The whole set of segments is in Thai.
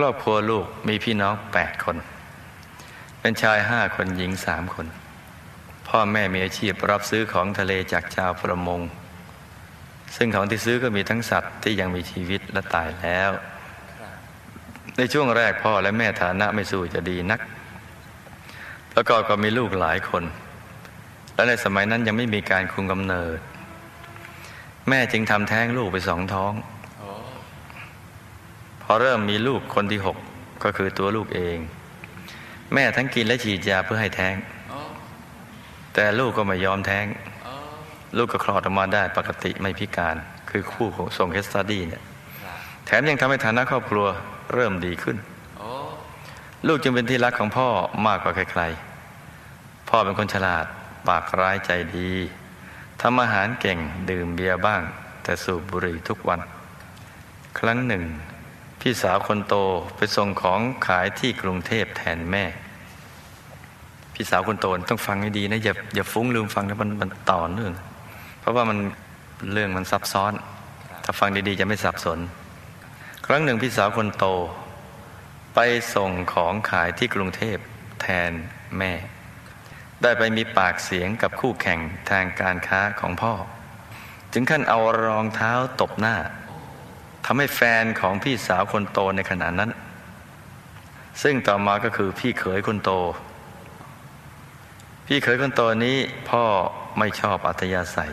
รอบครัวลูกมีพี่น้องแปดคน เป็นชายห้าคนหญิงสามคน พ่อแม่มีอาชีพรับซื้อของทะเลจากชาวประมง ซึ่งของที่ซื้อก็มีทั้งสัตว์ที่ยังมีชีวิตและตายแล้ว ในช่วงแรกพ่อและแม่ฐานะไม่สู้จะดีนัก แล้วก็ก็มีลูกหลายคน และในสมัยนั้นยังไม่มีการคุมกำเนิด แม่จึงทำแท้งลูกไปสองท้อง อเริ่มมีลูกคนที่หกก็คือตัวลูกเอง แม่ทั้งกินและฉีดยาเพื่อให้แท้ง แต่ลูกก็ไม่ยอมแท้ง ลูกก็คลอดออกมาได้ปกติไม่พิการ คือคู่ของทรง case study เนี่ยแถมยังทำให้ฐานะครอบครัวเริ่มดีขึ้น ลูกจึงเป็นที่รักของพ่อมากกว่าใครๆ พ่อเป็นคนฉลาดปากร้ายใจดีทำอาหารเก่งดื่มเบียร์บ้าง แต่สูบบุหรี่ทุกวัน ครั้งหนึ่ง พี่สาวคนโตไปส่งของขายที่กรุงเทพแทนแม่ พี่สาวคนโตต้องฟังให้ดีนะอย่าอย่าฟุ้งลืมฟังนะมันมันต่อเนื่องเพราะว่ามันเรื่องมันซับซ้อน ถ้าฟังดีๆจะไม่สับสน ครั้งหนึ่งพี่สาวคนโต ไปส่งของขายที่กรุงเทพแทนแม่ ได้ไปมีปากเสียงกับคู่แข่งทางการค้าของพ่อ ถึงขั้นเอารองเท้าตบหน้า ทำให้แฟนของพี่สาวคนโตในขณะนั้น ซึ่งต่อมาก็คือพี่เขยคนโต พี่เขยคนโตนี้พ่อไม่ชอบอัธยาศัย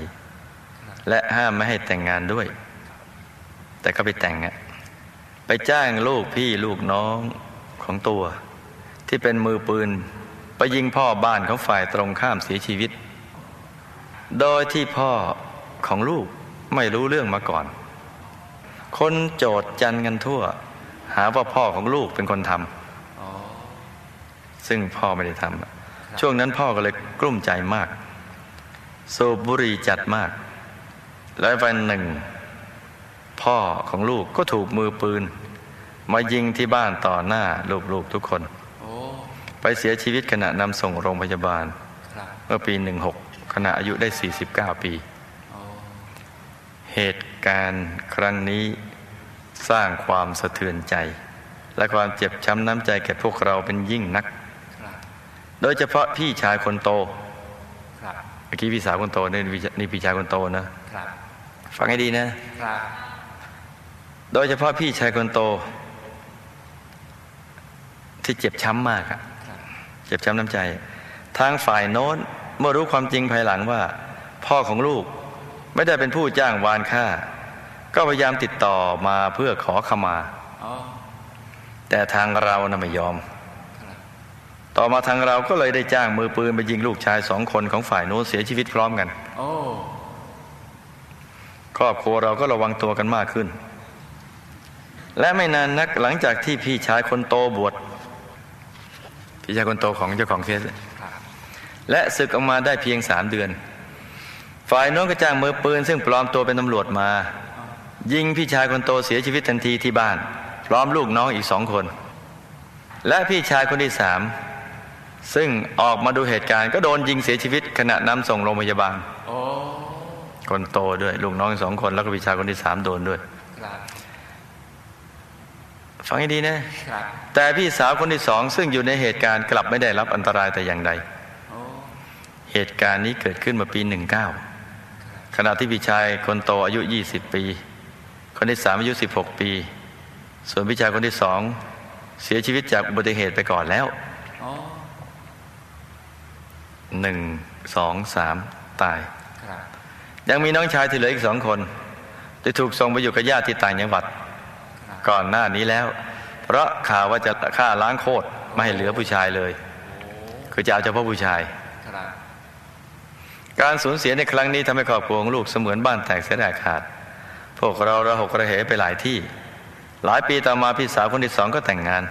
และห้ามไม่ให้แต่งงานด้วย แต่ก็ไปแต่งอะไปจ้างลูกพี่ลูกน้องของตัว ที่เป็นมือปืน ไปยิงพ่อบ้านของฝ่ายตรงข้ามเสียชีวิต โดยที่พ่อของลูกไม่รู้เรื่องมาก่อน คนโจดจันกันทั่ว หาว่าพ่อของลูกเป็นคนทำซึ่งพ่อไม่ได้ทำช่วงนั้นพ่อก็เลยกลุ้มใจมาก สูบบุหรี่จัดมาก และวันหนึ่ง พ่อของลูกก็ถูกมือปืน มายิงที่บ้านต่อหน้าลูกๆทุกคน ไปเสียชีวิตขณะนำส่งโรงพยาบาล เมื่อปี16ขณะอายุได้ 49 ปี เหตุ การณ์ครั้งนี้สร้างความสะเทือนใจ และความเจ็บช้ำน้ำใจแก่พวกเราเป็นยิ่งนัก โดยเฉพาะพี่ชายคนโตเมื่อกี้พี่สาวคนโตนี่นี่พี่ชายคนโตนะฟังให้ดีนะโดยเฉพาะพี่ชายคนโต ที่เจ็บช้ำมากอะเจ็บช้ำน้ำใจ ทางฝ่ายโน้นเมื่อรู้ความจริงภายหลังว่า พ่อของลูกไม่ได้เป็นผู้จ้างวานฆ่า ก็พยายามติดต่อมาเพื่อขอขมา แต่ทางเรานะ่ะไม่ยอม ต่อมาทางเราก็เลยได้จ้างมือปืนไปยิงลูกชายสองคนของฝ่ายโน้นเสียชีวิตพร้อมกันครอบครัวเราก็ระวังตัวกันมากขึ้น และไม่นานนักหลังจากที่พี่ชายคนโตบวชพี่ชายคนโตของเจ้าของเคสและศึกออกมาได้เพียงสามเดือน ฝ่ายโน้นก็จ้างมือปืน ซึ่งปลอมตัวเป็นตำรวจมา ยิงพี่ชายคนโตเสียชีวิตทันทีที่บ้าน พร้อมลูกน้องอีกสองคน และพี่ชายคนที่สามซึ่งออกมาดูเหตุการณ์ก็โดนยิงเสียชีวิตขณะนำส่งโรงพยาบาลคนโตด้วยลูกน้องสองคน แล้วก็พี่ชายคนที่สามโดนด้วยฟังให้ดีนะแต่พี่สาวคนที่สองซึ่งอยู่ในเหตุการณ์กลับไม่ได้รับอันตรายแต่อย่างใดเหตุการณ์นี้เกิดขึ้นมาปีหนึ่งเก้าขณะที่พี่ชายคนโตอายุยี่สิบปี คนที่สามอายุสิบหกปี ส่วนพี่ชายคนที่สองเสียชีวิตจากอุบัติเหตุไปก่อนแล้วหนึ่งสองสามตาย ยังมีน้องชายที่เหลืออีกสองคนที่ถูกส่งไปอยู่กับญาติที่ต่างจังหวัด ก่อนหน้านี้แล้ว เพราะข่าวว่าจะฆ่าล้างโคตรไม่ให้เหลือผู้ชายเลย คือจะเอาเฉพาะผู้ชาย การสูญเสียในครั้งนี้ทำให้ครอบครัวของลูกเสมือนบ้านแตกเสียดายขาด พวกเราระหกระเหไปหลายที่ หลายปีต่อมาพี่สาวคนที่สองก็แต่งงาน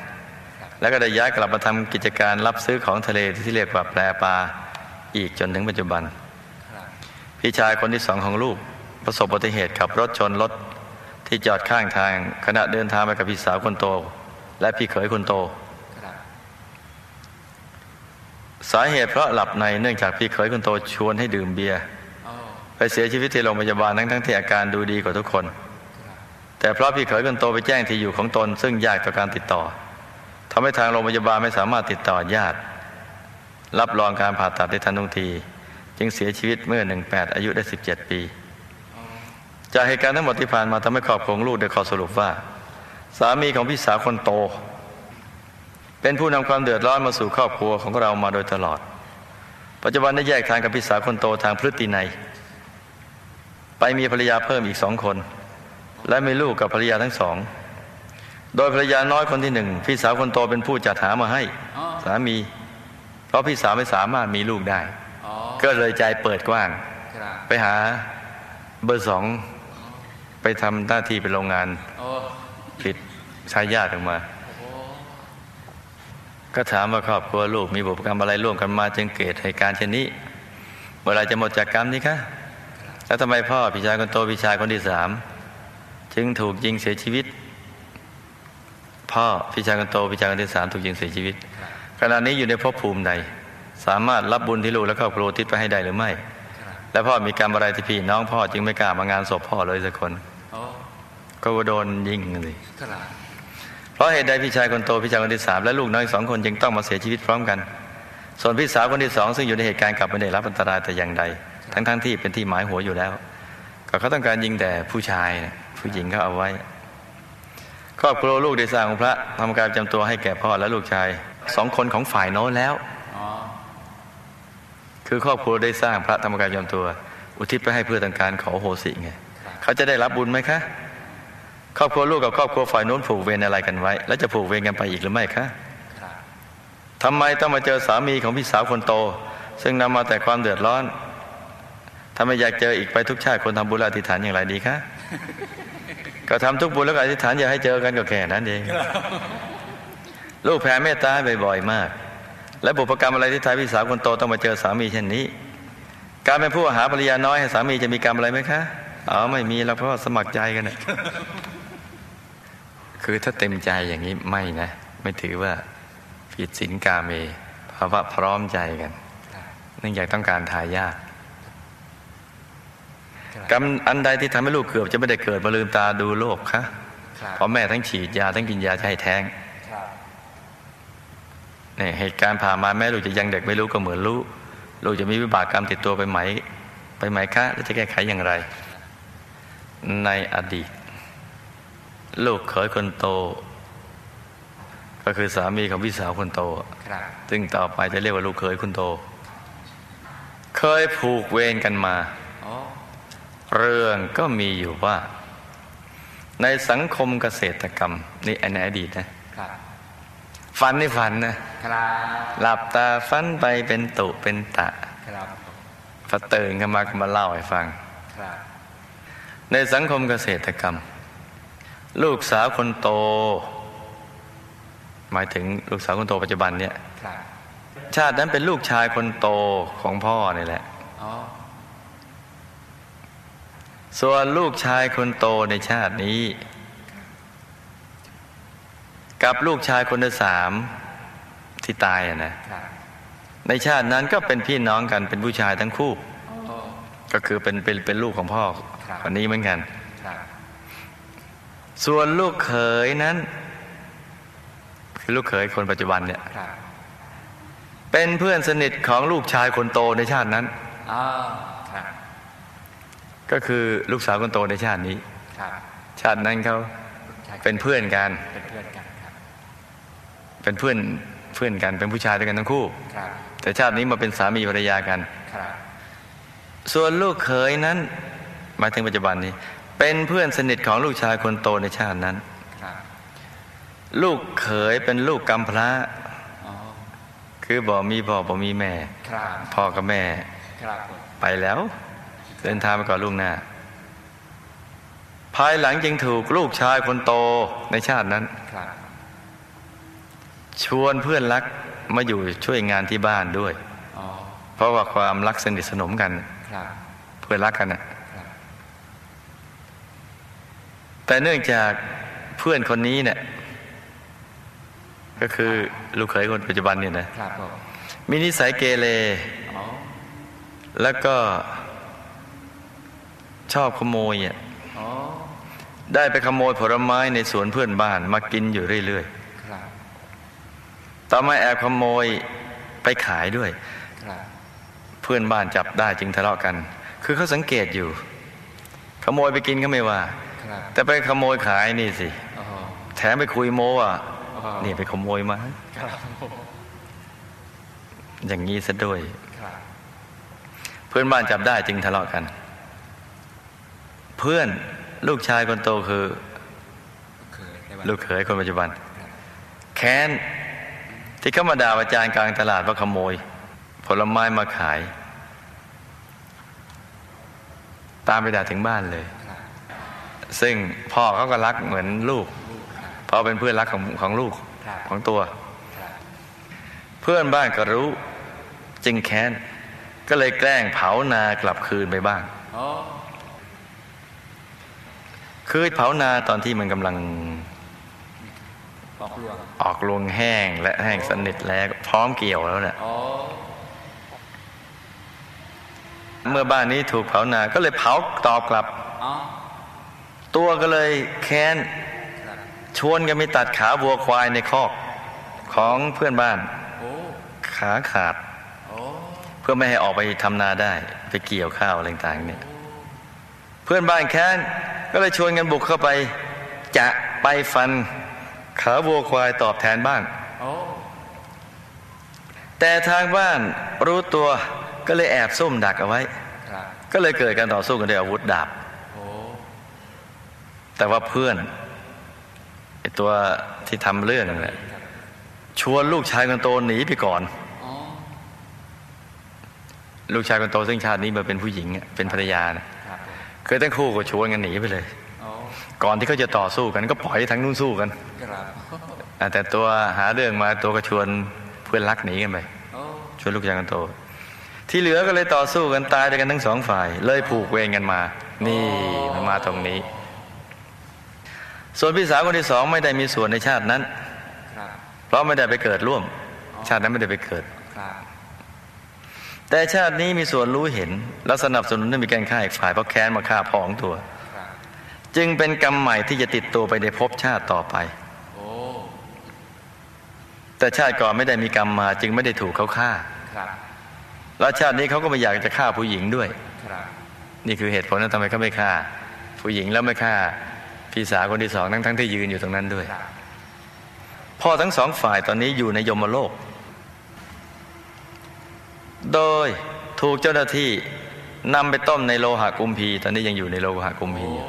แล้วก็ได้ย้ายกลับมาทำกิจการรับซื้อของทะเลที่เรียกว่าแปลปลาอีกจนถึงปัจจุบัน พี่ชายคนที่สองของลูก ประสบอุบัติเหตุขับรถชนรถที่จอดข้างทางขณะเดินทางไปกับพี่สาวคนโต และพี่เขยคนโต สาเหตุเพราะหลับในเนื่องจากพี่เขยคนโตชวนให้ดื่มเบียร์ ไปเสียชีวิตที่โรงพยาบาลทั้งทั้งที่อาการดูดีกว่าทุกคน แต่เพราะพี่เขยคนโตไปแจ้งที่อยู่ของตน ซึ่งยากต่อการติดต่อทำให้ทางโรงพยาบาลไม่สามารถติดต่อญาติ รับรองการผ่าตัดได้ทันทุกที จึงเสียชีวิตเมื่อ 18 อายุได้ 17 ปี จากเหตุการณ์ทั้งหมดที่ผ่านมาทำให้ครอบครัวลูกได้ข้อสรุปว่า สามีของพี่สาวคนโต เป็นผู้นำความเดือดร้อนมาสู่ครอบครัวของเรามาโดยตลอด ปัจจุบันได้แยกทางกับพี่สาวคนโตทางพฤตินัย ไปมีภรรยาเพิ่มอีกสองคน และมีลูกกับภรรยาทั้งสอง โดยภรรยาน้อยคนที่หนึ่งพี่สาวคนโตเป็นผู้จัดหามาให้สามี เพราะพี่สาวไม่สามารถมีลูกได้ ก็เลยใจเปิดกว้าง ไปหาเบอร์สองไปทำหน้าที่เป็นโรงงานผลิตชายญาติออกมา ก็ถามว่าครอบครัวลูกมีบุพกรรมอะไรร่วมกันมาจึงเกิดเหตุการณ์เช่นนี้เมื่อไรจะหมดจากกรรมนี้คะ แล้วทำไมพ่อพี่ชายคนโตพี่ชายคนที่สามจึงถูกยิงเสียชีวิต พ่อพี่ชายคนโตพี่ชายคนที่สามถูกยิงเสียชีวิตขณะนี้อยู่ในภพภูมิใด สามารถรับบุญที่ลูกและครอบครัวทิศไปให้ได้หรือไม่ และพ่อมีกรรมอะไรที่พี่น้องพ่อจึงไม่กล้ามางานศพพ่อเลยสักคนก็โดนยิงเลยเพราะเหตุใดพี่ชายคนโตพี่ชายคนที่สามและลูกน้อยสองคนจึงต้องมาเสียชีวิตพร้อมกัน ส่วนพี่สาวคนที่สองซึ่งอยู่ในเหตุการณ์กลับไม่ได้รับอันตรายแต่อย่างใด ทั้งๆทที่เป็นที่หมายหัวอยู่แล้ว ก็เขาต้องการยิงแต่ผู้ชายนะผู้หญิงเขาเอาไว้ ครอบครัวลูกได้สร้างองค์พระทำการประจำตัวให้แก่พ่อและลูกชายสองคนของฝ่ายโน้นแล้วอ๋อคือครอบครัวได้สร้างพระธรรมกายประจำตัว อุทิศไปให้เพื่อต้องการขอโหสิไงครับเขาจะได้รับบุญไหมคะครอบครัวลูกกับครอบครัวฝ่ายโน้นผูกเวรอะไรกันไว้ แล้วจะผูกเวรกันไปอีกหรือไม่คะครับทำไมต้องมาเจอสามีของพี่สาวคนโต ซึ่งนำมาแต่ความเดือดร้อน ถ้าไม่อยากเจออีกไปทุกชาติคนทำบุญและอธิษฐานอย่างไรดีคะก็ทำทุกบุญแล้วก็อธิษฐานอย่าให้เจอกันก็แค่นั้นเองลูกแผ่เมตตาให้บ่อยๆมาก และบุพกรรมอะไรที่ทายพี่สาวคนโตต้องมาเจอสามีเช่นนี้ การเป็นผู้หาภรรยาน้อยให้สามีจะมีกรรมอะไรไหมคะอ๋อไม่มีแล้วเพราะว่าสมัครใจกันนะคือถ้าเต็มใจอย่างนี้ไม่นะ ไม่ถือว่าผิดศีลกาเมเพราะว่าพร้อมใจกันครับเนื่องจากต้องการทายาทครับ กรรมอันใดที่ทำให้ลูกเกือบจะไม่ได้เกิดมาลืมตาดูโลกคะครับเพราะแม่ทั้งฉีดยาทั้งกินยาจะให้แท้งครับเนี่ยเหตุการณ์ผ่านมาแม่ลูกจะยังเด็กไม่รู้ก็เหมือนรู้ลูกจะมีวิบากกรรมติดตัวไปไหม ไปไหมคะแล้วจะแก้ไขอย่างไร ในอดีต ลูกเขยคนโต ก็คือสามีของพี่สาวคนโตครับซึ่งต่อไปจะเรียกว่าลูกเขยคนโต เคยผูกเวรกันมาอ๋อ เรื่องก็มีอยู่ว่า ในสังคมเกษตรกรรม นี่ในอดีตนะครับฝันนี่ฝันนะครับหลับตาฝันไปเป็นตุเป็นตะครับพอตื่นขึ้นมาก็มาเล่าให้ฟังครับในสังคมเกษตรกรรม ลูกสาวคนโต หมายถึงลูกสาวคนโตปัจจุบันเนี่ยครับชาตินั้นเป็นลูกชายคนโตของพ่อนี่แหละ อ๋อ ส่วนลูกชายคนโตในชาตินี้ กับลูกชายคนที่สามที่ตายอะนะในชาตินั้นก็เป็นพี่น้องกันเป็นผู้ชายทั้งคู่ ก็คือเป็นเป็นเป็นลูกของพ่อคนนี้เหมือนกัน ส่วนลูกเขยนั้น คือลูกเขยคนปัจจุบันเนี่ยเป็นเพื่อนสนิทของลูกชายคนโตในชาตินั้นอ ก็คือลูกสาวคนโตในชาตินี้ครับชาตินั้นเขาใช่เป็นเพื่อนกัน เป็นเพื่อนกันครับเป็นเพื่อนเพื่อนกันเป็นผู้ชายด้วยกันทั้งคู่ครับแต่ชาตินี้มาเป็นสามีภรรยากันครับส่วนลูกเขยนั้นหมายถึงปัจจุบันนี้ เป็นเพื่อนสนิทของลูกชายคนโตในชาตินั้นครับลูกเขยเป็นลูกกำพร้าอ๋อคือบ่มีพ่อบ่มีแม่ครับพ่อกับแม่ครับผมไปแล้ว เดินทางไปก่อนลูกหน้า ภายหลังจึงถูกลูกชายคนโตในชาตินั้นครับชวนเพื่อนรักมาอยู่ช่วยงานที่บ้านด้วยอ๋อเพราะว่าความรักสนิทสนมกันครับเพื่อนรักกันน่ะครับแต่เนื่องจากเพื่อนคนนี้เนี่ยก็คือลูกเขยคนปัจจุบันเนี่ยนะครับผมมีนิสัยเกเรอ๋อแล้วก็ ชอบขโมยอะอ๋อได้ไปขโมยผลไม้ในสวนเพื่อนบ้านมากินอยู่เรื่อยครับๆต่อมาแอบขโมยไปขายด้วยครับเพื่อนบ้านจับได้จึงทะเลาะกัน คือเขาสังเกตอยู่ ขโมยไปกินก็ไม่ว่าครับแต่ไปขโมยขายนี่สิโอ้โหแถมไปคุยโม้ว่าอ๋อนี่ไปขโมยมาครับอย่างนี้ซะด้วยครับเพื่อนบ้านจับได้จึงทะเลาะกันเพื่อนลูกชายคนโตคือเคยได้ลูกเขยคนปัจจุบัน แค้นที่เขามาด่าอาจารย์กลางตลาดว่าขโมย ผลไม้มาขาย ตามไปด่าถึงบ้านเลยครับซึ่งพ่อเขาก็รักเหมือนลูกลูกครับเพราะเป็นเพื่อนรักของของลูกครับของตัวครับเพื่อนบ้านก็รู้จึงแค้น ก็เลยแกล้งเผานากลับคืนไปบ้าง โอ้คือเผานาตอนที่มันกำลังปอกลวงออกรวงแห้งและแห้งสนิทแล้วพร้อมเกี่ยวแล้วเนี่ยโอ้เมื่อบ้านนี้ถูกเผานา ก็เลยเผาตอบกลับอ๋อตัวก็เลยแค้นครับชวนกันไปตัดขาวัวควายในคอกของเพื่อนบ้านโอ้ขาขาดโอ้เพื่อไม่ให้ออกไปทำนาได้ ไปเกี่ยวข้าวอะไรต่างๆเนี่ย เพื่อนบ้านแค้น ก็เลยชวนกันบุกเข้าไป จะไปฟันขาวัวควายตอบแทนบ้างโอ้แต่ทางบ้านรู้ตัวก็เลยแอบซุ่มดักเอาไว้ครับก็เลยเกิดการต่อสู้กันด้วยอาวุธดาบโอ้แต่ว่าเพื่อนไอตัวที่ทำเรื่องนั่นแหละชวนลูกชายคนโตหนีไปก่อนอ๋อลูกชายคนโตซึ่งชาตินี้มาเป็นผู้หญิงอะเป็นภรรยานะ ครับเคยทั้งคู่ก็ชวนกันหนีไปเลยโอ้ก่อนที่เขาจะต่อสู้กันก็ปล่อยให้ทั้งนู้นสู้กันครับอะแต่ตัวหาเรื่องมาตัวก็ชวนเพื่อนรักหนีกันไปโอ้ชวนลูกชายคนโต ที่เหลือก็เลยต่อสู้กันตายด้วยกันทั้งสองฝ่าย เลยผูกเวรกันมา นี่มันมาตรงนี้ ส่วนพี่สาวคนที่สองไม่ได้มีส่วนในชาตินั้นครับเพราะไม่ได้ไปเกิดร่วม ชาตินั้นไม่ได้ไปเกิดครับ แต่ชาตินี้มีส่วนรู้เห็น และสนับสนุนให้มีการฆ่าอีกฝ่ายเพราะแค้นมาฆ่าพ่อของตัว จึงเป็นกรรมใหม่ที่จะติดตัวไปในภพชาติต่อไปอแต่ชาติก่อนไม่ได้มีกรรมมา จึงไม่ได้ถูกเขาฆ่าแล้วชาตินี้เขาก็ไม่อยากจะฆ่าผู้หญิงด้วยนี่คือเหตุผลว่ทำไมเขาไม่ฆ่า ผู้หญิงแล้วไม่ฆ่าพี่สาวคนที่สองทั้งทั้งที่ยืนอยู่ตรงนั้นด้วยพ่อทั้งสองฝ่ายตอนนี้อยู่ในยมโลก โดยถูกเจ้าหน้าที่นำไปต้มในโลหะกุมพี ตอนนี้ยังอยู่ในโลหะกุมพีอยู่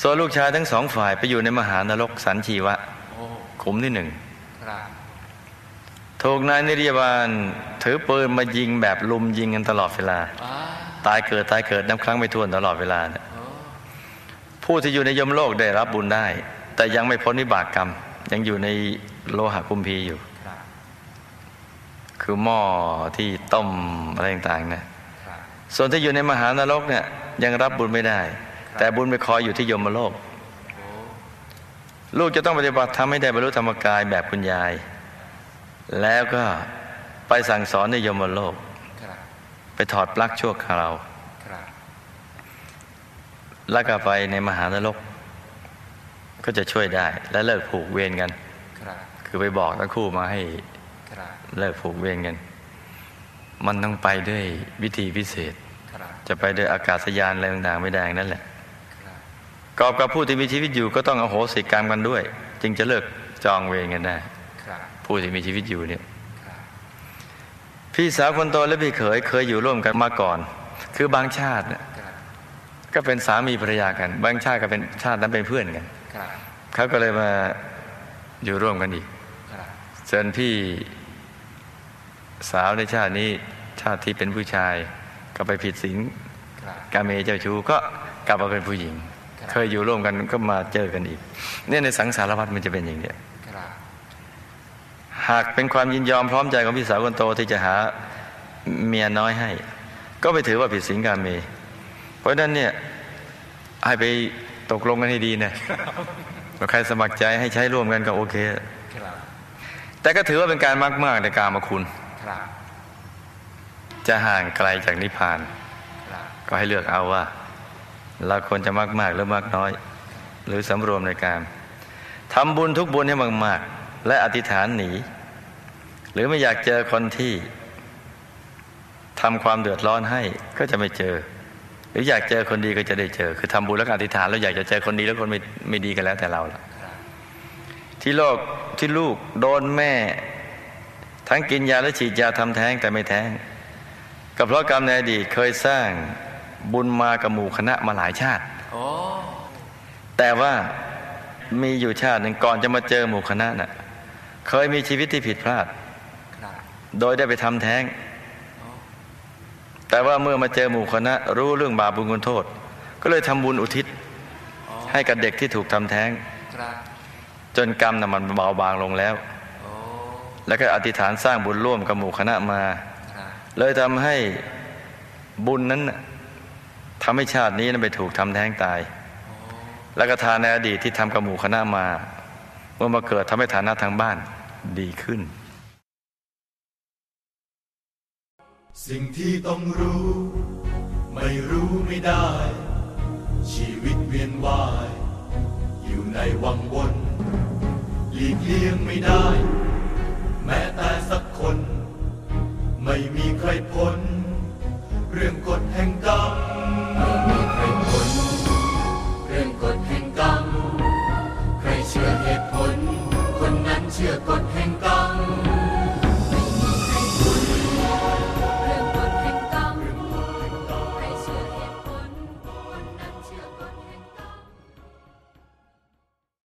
ส่วนลูกชายทั้งสองฝ่ายไปอยู่ในมหานรกสันชีวะโอ้ขุมที่หนึ่งครับถูกนายนิรยาบาลถือปืนมายิงแบบลุมยิงกันตลอดเวลาอ้าตายเกิดตายเกิดนับครั้งไม่ถ้วนตลอดเวลาเนี่ยโอ้ผู้ที่อยู่ในยมโลกได้รับบุญได้ แต่ยังไม่พ้นวิบากกรรม ยังอยู่ในโลหะกุมพีอยู่ ครับคือหม้อที่ต้มอะไรต่างๆนะครับส่วนที่อยู่ในมหานรกเนี่ยยังรับบุญไม่ได้ แต่บุญไปคอยอยู่ที่ยมโลกโอ้ลูกจะต้องปฏิบัติทำให้ได้บรรลุธรรมกายแบบคุณยาย แล้วก็ไปสั่งสอนในยมโลกครับไปถอดปลั๊กชั่วคราวครับแล้วก็ไปในมหานรก ก็จะช่วยได้และเลิกผูกเวรกันครับคือไปบอกทั้งคู่มาให้ครับ เลิกผูกเวรกัน มันต้องไปด้วยวิธีพิเศษครับจะไปด้วยอากาศยานอะไรต่างๆไม่ได้อย่างนั่นแหละครับกอบกับผู้ที่มีชีวิตอยู่ก็ต้องอโหสิกรรมกันด้วย จึงจะเลิกจองเวรกันได้ครับผู้ที่มีชีวิตอยู่เนี่ยครับพี่สาวคนโตและพี่เขยเคยอยู่ร่วมกันมาก่อน คือบางชาติเนี่ยครับก็เป็นสามีภรรยากัน บางชาติก็เป็นชาตินั้นเป็นเพื่อนกันครับเขาก็เลยมาอยู่ร่วมกันอีกครับส่วนพี่ สาวในชาตินี้ชาติที่เป็นผู้ชาย ก็ไปผิดศีลครับกาเมเจ้าชู้ก็กลับมาเป็นผู้หญิงครับเคยอยู่ร่วมกันก็มาเจอกันอีก เนี่ยในสังสารวัฏมันจะเป็นอย่างเนี้ยครับหากเป็นความยินยอมพร้อมใจของพี่สาวคนโตที่จะหาเมียน้อยให้ ก็ไปถือว่าผิดศีลกาเม เพราะฉะนั้นเนี่ยให้ไปตกลงกันให้ดีนะว่าใครสมัครใจให้ใช้ร่วมกันก็โอเคครับแต่ก็ถือว่าเป็นการมากมากๆในการมาคุณครับ จะห่างไกลจากนิพพานครับก็ให้เลือกเอาว่า เราควรจะมากมากๆหรือมากน้อย หรือสำรวมในการทำบุญทุกบุญให้มากๆ และอธิษฐานหนี หรือไม่อยากเจอคนที่ทำความเดือดร้อนให้ก็จะไม่เจอ หรืออยากเจอคนดีก็จะได้เจอ คือทำบุญแล้วก็อธิษฐานแล้วอยากจะเจอคนดีแล้วคนไม่ไม่ดีกันแล้วแต่เราล่ะครับที่โลกที่ลูกโดนแม่ ทั้งกินยาและฉีดยาทำแท้งแต่ไม่แท้งก็เพราะกรรมในอดีตเคยสร้างบุญมากับหมู่คณะมาหลายชาติโอ้แต่ว่ามีอยู่ชาติหนึ่งก่อนจะมาเจอหมู่คณะน่ะ เคยมีชีวิตที่ผิดพลาดครับโดยได้ไปทำแท้ง แต่ว่าเมื่อมาเจอหมู่คณะ รู้เรื่องบาปบุญคุณโทษ ก็เลยทำบุญอุทิศอ๋อให้กับเด็กที่ถูกทำแท้งครับจนกรรมน่ะมันเบาบางลงแล้วโอ้ แล้วก็อธิษฐานสร้างบุญร่วมกับหมู่คณะมาครับเลยทำให้บุญนั้นน่ะทำให้ชาตินี้นั้นไปถูกทำแท้งตายโอ้แล้วก็ทานในอดีตที่ทำกับหมู่คณะมา เมื่อมาเกิดทำให้ฐานะทางบ้านดีขึ้น สิ่งที่ต้องรู้ ไม่รู้ไม่ได้ ชีวิตเวียนว่าย อยู่ในวังวนหลีกเลี่ยงไม่ได้ แม้แต่สักคน ไม่มีใครพ้น เรื่องกฎแห่งกรรม